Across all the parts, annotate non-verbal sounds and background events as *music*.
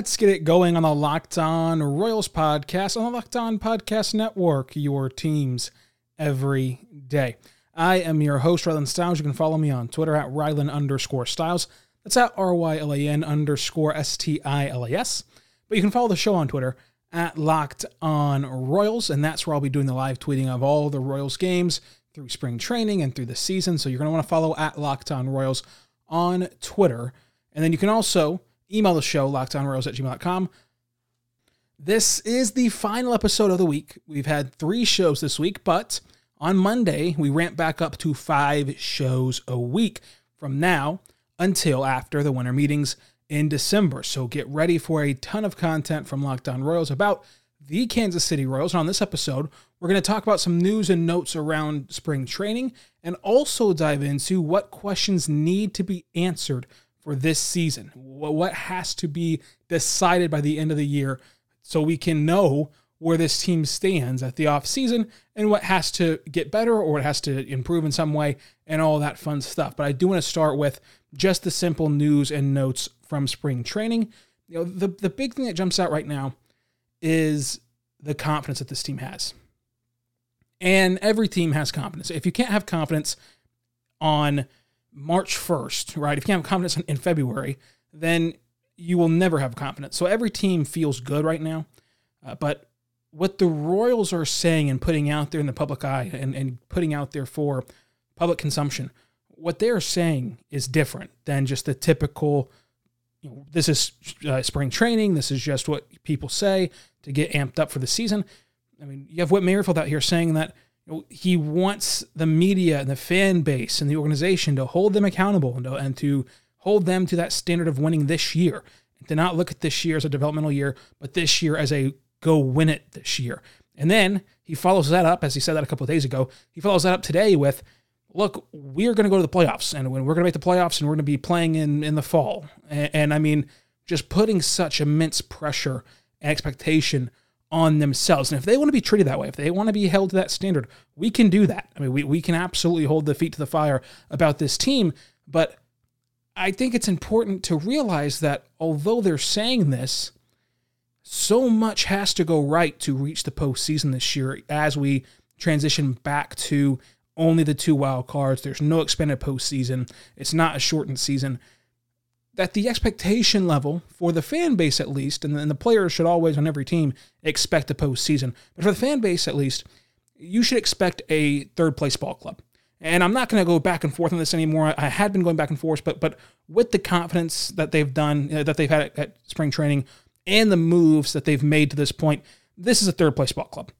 Let's get it going on the Locked On Royals podcast on the Locked On Podcast Network, your teams every day. I am your host, Rylan Stiles. You can follow me on Twitter at Rylan underscore Stiles. That's at R Y L A N underscore S T I L A S. But you can follow the show on Twitter at Locked On Royals, and that's where I'll be doing the live tweeting of all the Royals games through spring training and through the season. So you're going to want to follow at Locked On Royals on Twitter. And then you can also email the show, lockedonroyals at gmail.com. This is the final episode of the week. We've had three shows this week, but on Monday, we ramp back up to five shows a week from now until after the winter meetings in December. So get ready for a ton of content from Locked On Royals about the Kansas City Royals. And on this episode, we're going to talk about some news and notes around spring training and also dive into what questions need to be answered for this season. What has to be decided by the end of the year so we can know where this team stands at the off season and what has to get better or what has to improve in some way and all that fun stuff. But I do want to start with just the simple news and notes from spring training. You know, the the big thing that jumps out right now is the confidence that this team has. And every team has confidence. If you can't have confidence on March 1st, right? If you have confidence in February, then you will never have confidence. So every team feels good right now. Uh, but what the Royals are saying and putting out there in the public eye and, and putting out there for public consumption, what they're saying is different than just the typical, you know, this is uh, spring training. This is just what people say to get amped up for the season. I mean, you have Whit Merrifield out here saying that he wants the media and the fan base and the organization to hold them accountable and to, and to hold them to that standard of winning this year. And to not look at this year as a developmental year, but this year as a go win it this year. And then he follows that up, as he said that a couple of days ago, he follows that up today with, look, we're going to go to the playoffs and we're going to make the playoffs and we're going to be playing in, in the fall. And, and I mean, just putting such immense pressure and expectation on themselves. And if they want to be treated that way, if they want to be held to that standard, we can do that. I mean, we, we can absolutely hold the feet to the fire about this team. But I think it's important to realize that although they're saying this, so much has to go right to reach the postseason this year as we transition back to only the two wild cards. There's no expanded postseason. It's not a shortened season that the expectation level for the fan base, at least, and and the players should always on every team expect the postseason, but for the fan base, at least, you should expect a third place ball club. And I'm not going to go back and forth on this anymore. I had been going back and forth, but but with the confidence that they've done, uh, that they've had at, at spring training, and the moves that they've made to this point, this is a third place ball club.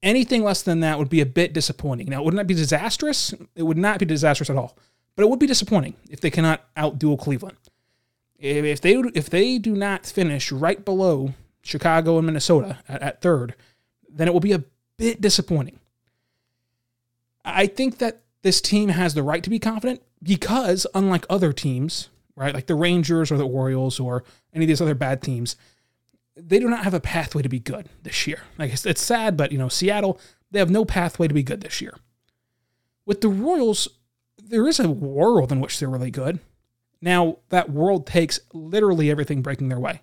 Anything less than that would be a bit disappointing. Now, wouldn't that be disastrous? It would not be disastrous at all, but it would be disappointing if they cannot outduel Cleveland. If they if they do not finish right below Chicago and Minnesota at, at third, then it will be a bit disappointing. I think that this team has the right to be confident because, unlike other teams, right, like the Rangers or the Orioles or any of these other bad teams, they do not have a pathway to be good this year. Like it's, it's sad, but you know, Seattle, they have no pathway to be good this year. With the Royals, there is a world in which they're really good. Now, that world takes literally everything breaking their way.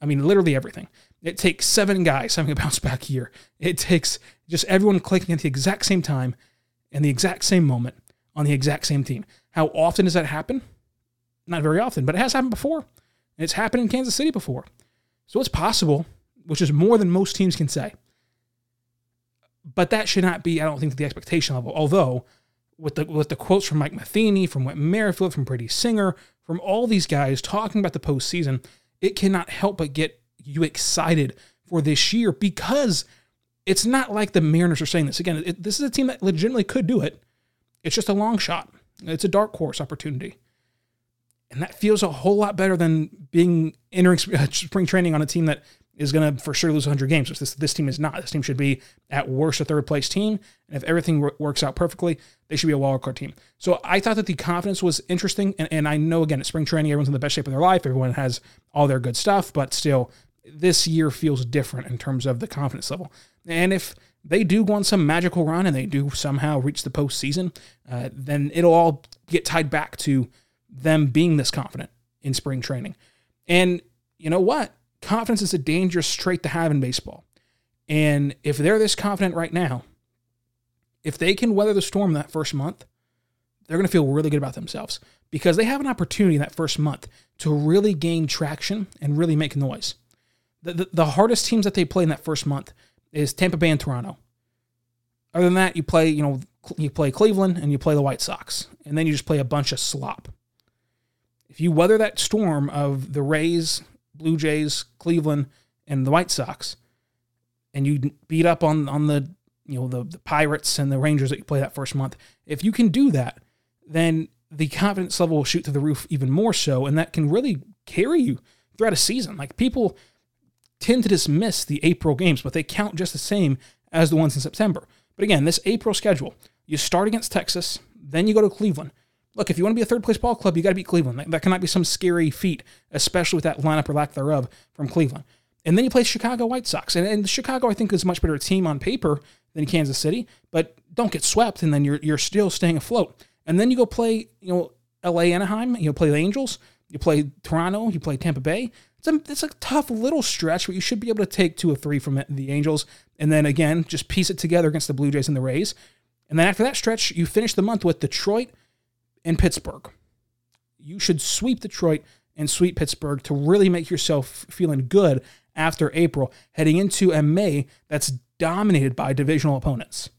I mean, literally everything. It takes seven guys having a bounce back year. It takes just everyone clicking at the exact same time and the exact same moment on the exact same team. How often does that happen? Not very often, but it has happened before. It's happened in Kansas City before. So it's possible, which is more than most teams can say. But that should not be, I don't think, the expectation level. Although with the with the quotes from Mike Matheny, from Whit Merrifield, from Brady Singer, from all these guys talking about the postseason, it cannot help but get you excited for this year because it's not like the Mariners are saying this again. It, this is a team that legitimately could do it. It's just a long shot. It's a dark horse opportunity, and that feels a whole lot better than being entering *laughs* spring training on a team that is going to for sure lose 100 games. This this team is not. This team should be at worst a third place team, and if everything works out perfectly, they should be a wild card team. So I thought that the confidence was interesting, and, and I know again at spring training everyone's in the best shape of their life, everyone has all their good stuff, but still this year feels different in terms of the confidence level. And if they do go on some magical run and they do somehow reach the postseason, uh, then it'll all get tied back to them being this confident in spring training. And you know what? Confidence is a dangerous trait to have in baseball. And if they're this confident right now, if they can weather the storm that first month, they're going to feel really good about themselves because they have an opportunity in that first month to really gain traction and really make noise. The, the, the hardest teams that they play in that first month is Tampa Bay and Toronto. Other than that, you play, you know, you play Cleveland and you play the White Sox, and then you just play a bunch of slop. If you weather that storm of the Rays Blue Jays, Cleveland, and the White Sox, and you beat up on on the you know the, the Pirates and the Rangers that you play that first month, if you can do that, then the confidence level will shoot through the roof even more so, and that can really carry you throughout a season. Like people tend to dismiss the April games, but they count just the same as the ones in September. But again, this April schedule, you start against Texas, then you go to Cleveland, look, if you want to be a third place ball club, you got to beat Cleveland. That, that cannot be some scary feat, especially with that lineup or lack thereof from Cleveland. And then you play Chicago White Sox. And, and Chicago, I think, is a much better team on paper than Kansas City, but don't get swept, and then you're, you're still staying afloat. And then you go play, you know, LA Anaheim, you play the Angels, you play Toronto, you play Tampa Bay. It's a, it's a tough little stretch, but you should be able to take two or three from the Angels. And then again, just piece it together against the Blue Jays and the Rays. And then after that stretch, you finish the month with Detroit, in Pittsburgh. You should sweep Detroit and sweep Pittsburgh to really make yourself feeling good after April, heading into a May that's dominated by divisional opponents.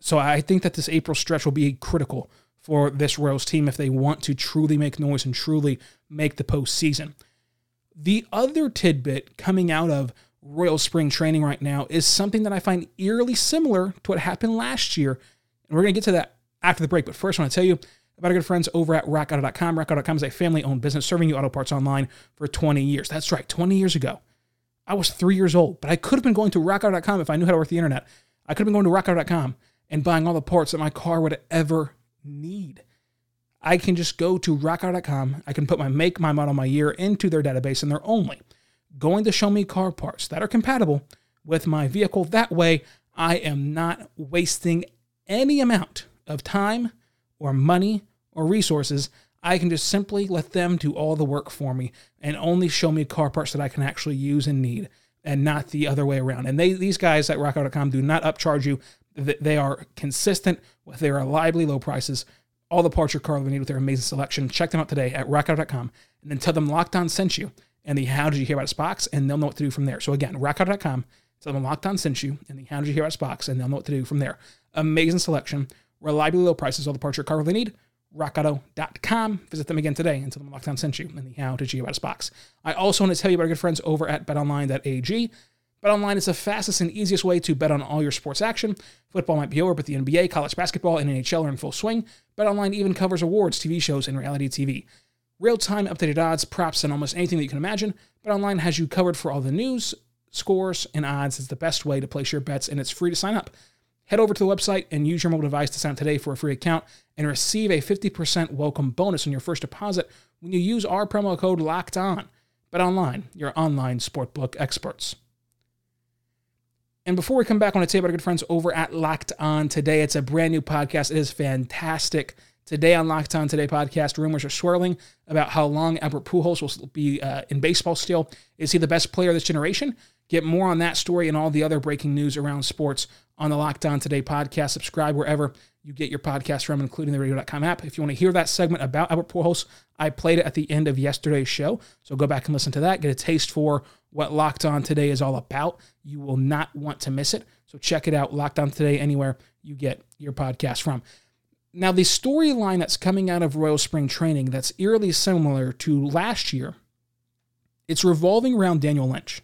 So I think that this April stretch will be critical for this Royals team if they want to truly make noise and truly make the postseason. The other tidbit coming out of Royal spring training right now is something that I find eerily similar to what happened last year. And we're going to get to that after the break. But first, I want to tell you about our good friends over at rockauto.com. Rockauto.com is a family owned business serving you auto parts online for 20 years. That's right, 20 years ago. I was three years old, but I could have been going to rockauto.com if I knew how to work the internet. I could have been going to rockauto.com and buying all the parts that my car would ever need. I can just go to rockauto.com. I can put my make, my model, my year into their database, and they're only going to show me car parts that are compatible with my vehicle. That way, I am not wasting any amount of time or money or resources, I can just simply let them do all the work for me and only show me car parts that I can actually use and need and not the other way around. And they these guys at rockauto.com do not upcharge you. They are consistent with their reliably low prices. All the parts your car will need with their amazing selection. Check them out today at rockauto.com and then tell them Locked On sent you and the How Did You Hear About Us box, and they'll know what to do from there. So again, rockauto.com, tell them Locked On sent you and the How Did You Hear About Us box, and they'll know what to do from there. Amazing selection reliably low prices, all the parts your car really need. RockAuto.com. Visit them again today tell them Locked sent you and the How to Us box. I also want to tell you about our good friends over at BetOnline.ag. BetOnline is the fastest and easiest way to bet on all your sports action. Football might be over, but the NBA, college basketball, and NHL are in full swing. BetOnline even covers awards, TV shows, and reality TV. Real-time updated odds, props, and almost anything that you can imagine. BetOnline has you covered for all the news, scores, and odds. It's the best way to place your bets, and it's free to sign up. Head over to the website and use your mobile device to sign up today for a free account and receive a 50% welcome bonus on your first deposit when you use our promo code LOCKED ON. Bet online, your online sportbook experts. And before we come back, I want to about our good friends over at Locked On Today. It's a brand new podcast. It is fantastic. Today on Locked On Today podcast, rumors are swirling about how long Albert Pujols will be uh, in baseball still. Is he the best player of this generation? Get more on that story and all the other breaking news around sports on the Locked On Today podcast. Subscribe wherever you get your podcast from, including the radio.com app. If you want to hear that segment about Albert Pujols, I played it at the end of yesterday's show. So go back and listen to that. Get a taste for what Locked On Today is all about. You will not want to miss it. So check it out, Locked On Today, anywhere you get your podcast from. Now, the storyline that's coming out of Royal Spring Training that's eerily similar to last year, it's revolving around Daniel Lynch.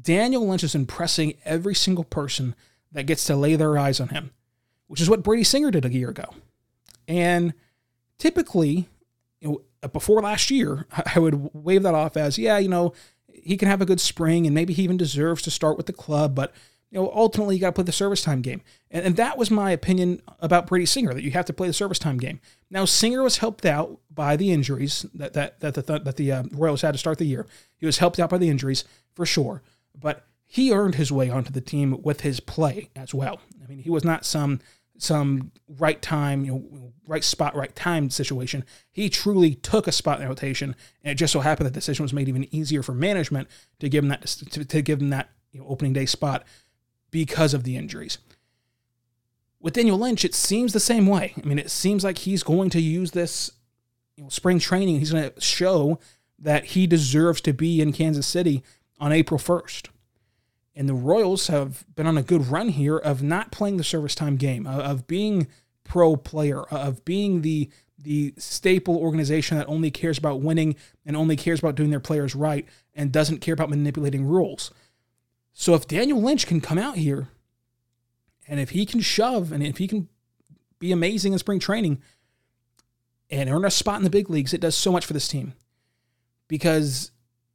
Daniel Lynch is impressing every single person that gets to lay their eyes on him, which is what Brady Singer did a year ago. And typically, you know, before last year, *laughs* I would wave that off as, yeah, you know, he can have a good spring and maybe he even deserves to start with the club, but you know, ultimately you got to play the service time game. And, and, that was my opinion about Brady Singer, that you have to play the service time game. Now, Singer was helped out by the injuries that, that, that the, that the uh, Royals had to start the year. He was helped out by the injuries for sure, but he earned his way onto the team with his play as well. I mean, he was not some some right time, you know, right spot, right time situation. He truly took a spot in the rotation, and it just so happened that the decision was made even easier for management to give him that to, to give him that you know, opening day spot because of the injuries. With Daniel Lynch, it seems the same way. I mean, it seems like he's going to use this you know, spring training. He's going to show that he deserves to be in Kansas City on April 1st. And the Royals have been on a good run here of not playing the service time game, of being pro player, of being the the staple organization that only cares about winning and only cares about doing their players right and doesn't care about manipulating rules. So if Daniel Lynch can come out here and if he can shove and if he can be amazing in spring training and earn a spot in the big leagues, it does so much for this team. Because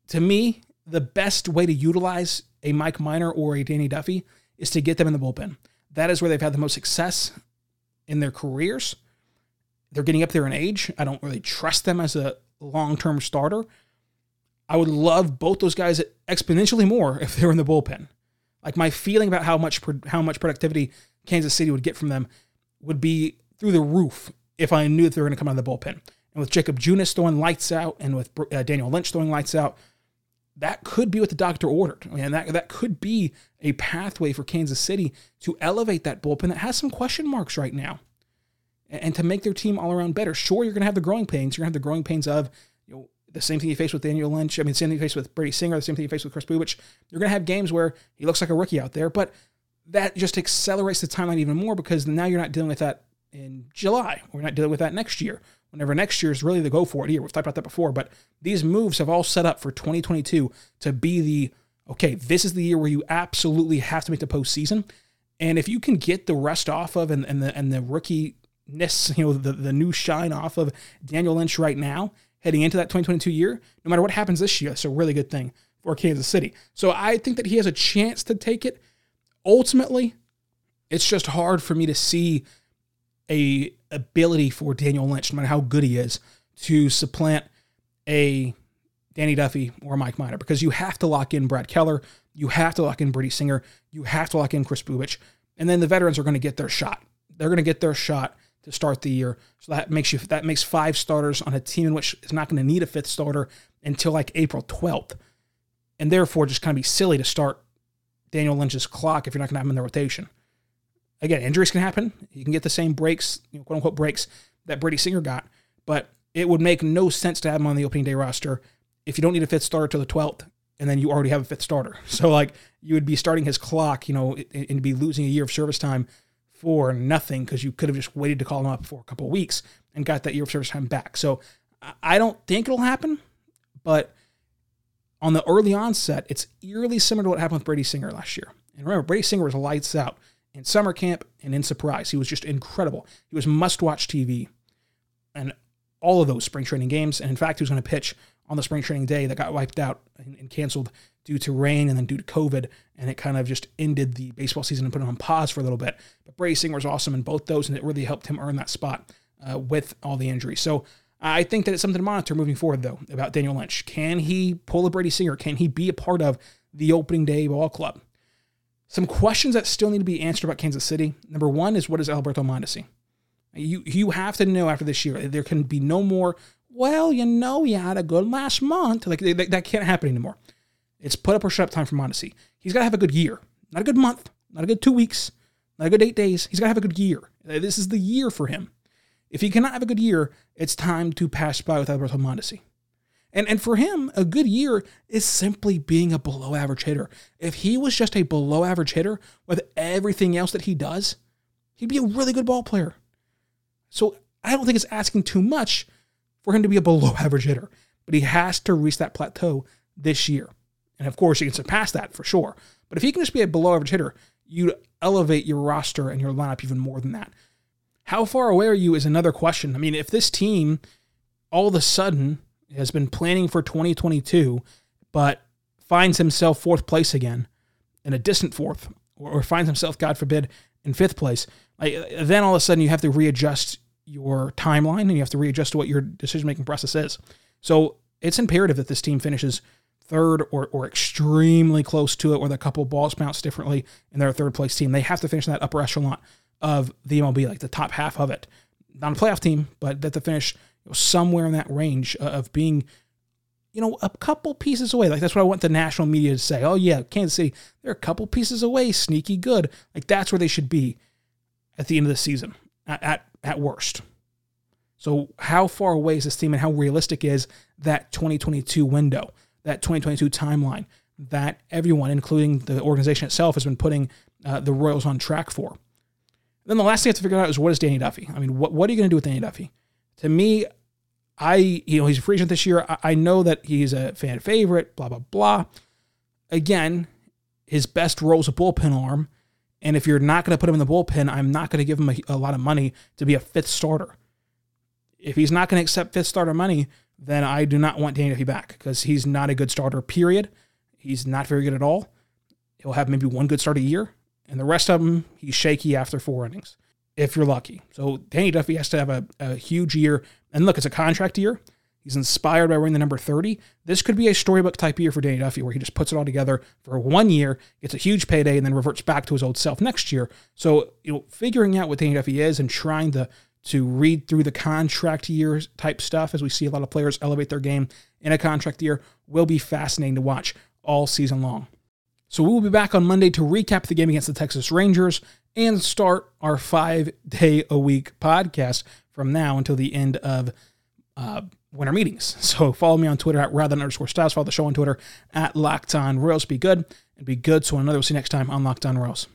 to me, the best way to utilize a Mike Minor or a Danny Duffy is to get them in the bullpen. That is where they've had the most success in their careers. They're getting up there in age. I don't really trust them as a long term starter. I would love both those guys exponentially more if they were in the bullpen. Like my feeling about how much how much productivity Kansas City would get from them would be through the roof if I knew that they were going to come out of the bullpen. And with Jakob Junis throwing lights out, and with uh, Daniel Lynch throwing lights out, that could be what the doctor ordered. And that, that could be a pathway for Kansas City to elevate that bullpen that has some question marks right now and, and to make their team all around better. Sure, you're going to have the growing pains. You're going to have the growing pains of you know, the same thing you face with Daniel Lynch. I mean, same thing you face with Brady Singer, the same thing you face with Chris Bubic. You're going to have games where he looks like a rookie out there, but that just accelerates the timeline even more because now you're not dealing with that in July. We're not dealing with that next year whenever next year is really the go for it year. We've talked about that before, but these moves have all set up for 2022 to be the okay, this is the year where you absolutely have to make the postseason. And if you can get the rest off of and, and the and the rookie-ness, you know, the, the new shine off of Daniel Lynch right now, heading into that 2022 year, no matter what happens this year, it's a really good thing for Kansas City. So I think that he has a chance to take it. Ultimately, it's just hard for me to see a ability for Daniel Lynch, no matter how good he is, to supplant a Danny Duffy or Mike Minor because you have to lock in Brad Keller, you have to lock in Brady Singer, you have to lock in Chris Bubic, and then the veterans are going to get their shot. They're going to get their shot to start the year. So that makes you that makes five starters on a team in which is not going to need a fifth starter until like April 12th. And therefore just kind of be silly to start Daniel Lynch's clock if you're not going to have him in the rotation. Again, injuries can happen. You can get the same breaks, you know, quote unquote breaks that Brady Singer got, but it would make no sense to have him on the opening day roster if you don't need a fifth starter till the 12th and then you already have a fifth starter. *laughs* So like you would be starting his clock, you know, and be losing a year of service time for nothing because you could have just waited to call him up for a couple weeks and got that year of service time back. So I don't think it'll happen, but on the early onset, it's eerily similar to what happened with Brady Singer last year. And remember, Brady Singer was lights out in summer camp and in Surprise. He was just incredible. He was must watch TV and all of those spring training games. And in fact, he was going to pitch on the spring training day that got wiped out and, canceled due to rain and then due to COVID. And it kind of just ended the baseball season and put it on pause for a little bit. But Brady Singer was awesome in both those, and it really helped him earn that spot uh, with all the injuries. So I think that it's something to monitor moving forward, though, about Daniel Lynch. Can he pull a Brady Singer? Can he be a part of the opening day ball club? Some questions that still need to be answered about Kansas City. Number one is what is Alberto Mondesi? You you have to know after this year there can be no more. Well, you know, you had a good last month. Like that, that can't happen anymore. It's put up or shut up time for Mondesi. He's got to have a good year, not a good month, not a good two weeks, not a good eight days. He's got to have a good year. Uh, this is the year for him. If he cannot have a good year, it's time to pass by with Alberto Mondesi. And, and for him, a good year is simply being a below average hitter. If he was just a below average hitter with everything else that he does, he'd be a really good ball player. So I don't think it's asking too much for him to be a below *laughs* average hitter, but he has to reach that plateau this year. And of course, he can surpass that for sure. But if he can just be a below average hitter, you elevate your roster and your lineup even more than that. How far away are you is another question. I mean, if this team all of a sudden has been planning for 2022, but finds himself fourth place again, in a distant fourth, or, or finds himself, God forbid, in fifth place, like, then all of a sudden you have to readjust your timeline and you have to readjust what your decision making process is. So it's imperative that this team finishes third or, or extremely close to it, with a couple balls bounce differently in their third place team. They have to finish in that upper echelon of the MLB, like the top half of it. Not a playoff team, but that to finish somewhere in that range of being, you know, a couple pieces away. Like that's what I want the national media to say. Oh yeah, Kansas City, they're a couple pieces away, sneaky good. Like that's where they should be at the end of the season, at, at, at worst. So, how far away is this team and how realistic is that 2022 window, that 2022 timeline that everyone, including the organization itself, has been putting uh, the Royals on track for? And then the last thing I have to figure out is what is Danny Duffy? I mean, what, what are you going to do with Danny Duffy? To me, I, you know, he's a free agent this year. I, I know that he's a fan favorite, blah, blah, blah. Again, his best role is a bullpen arm. And if you're not going to put him in the bullpen, I'm not going to give him a, a, lot of money to be a fifth starter. If he's not going to accept fifth starter money, then I do not want Danny Duffy back because he's not a good starter, period. He's not very good at all. He'll have maybe one good start a year, and the rest of them, he's shaky after four innings, if you're lucky. So Danny Duffy has to have a, a huge year. And look, it's a contract year. He's inspired by wearing the number 30. This could be a storybook type year for Danny Duffy where he just puts it all together for one year, gets a huge payday, and then reverts back to his old self next year. So, you know, figuring out what Danny Duffy is and trying to to read through the contract year type stuff as we see a lot of players elevate their game in a contract year will be fascinating to watch all season long. So we will be back on Monday to recap the game against the Texas Rangers and start our five day a week podcast from now until the end of uh, winter meetings. *laughs* So follow me on Twitter at Rylan underscore Stiles. Follow the show on Twitter at Locked On Royals. Be good and be good. So another we'll see you next time on Locked On Royals.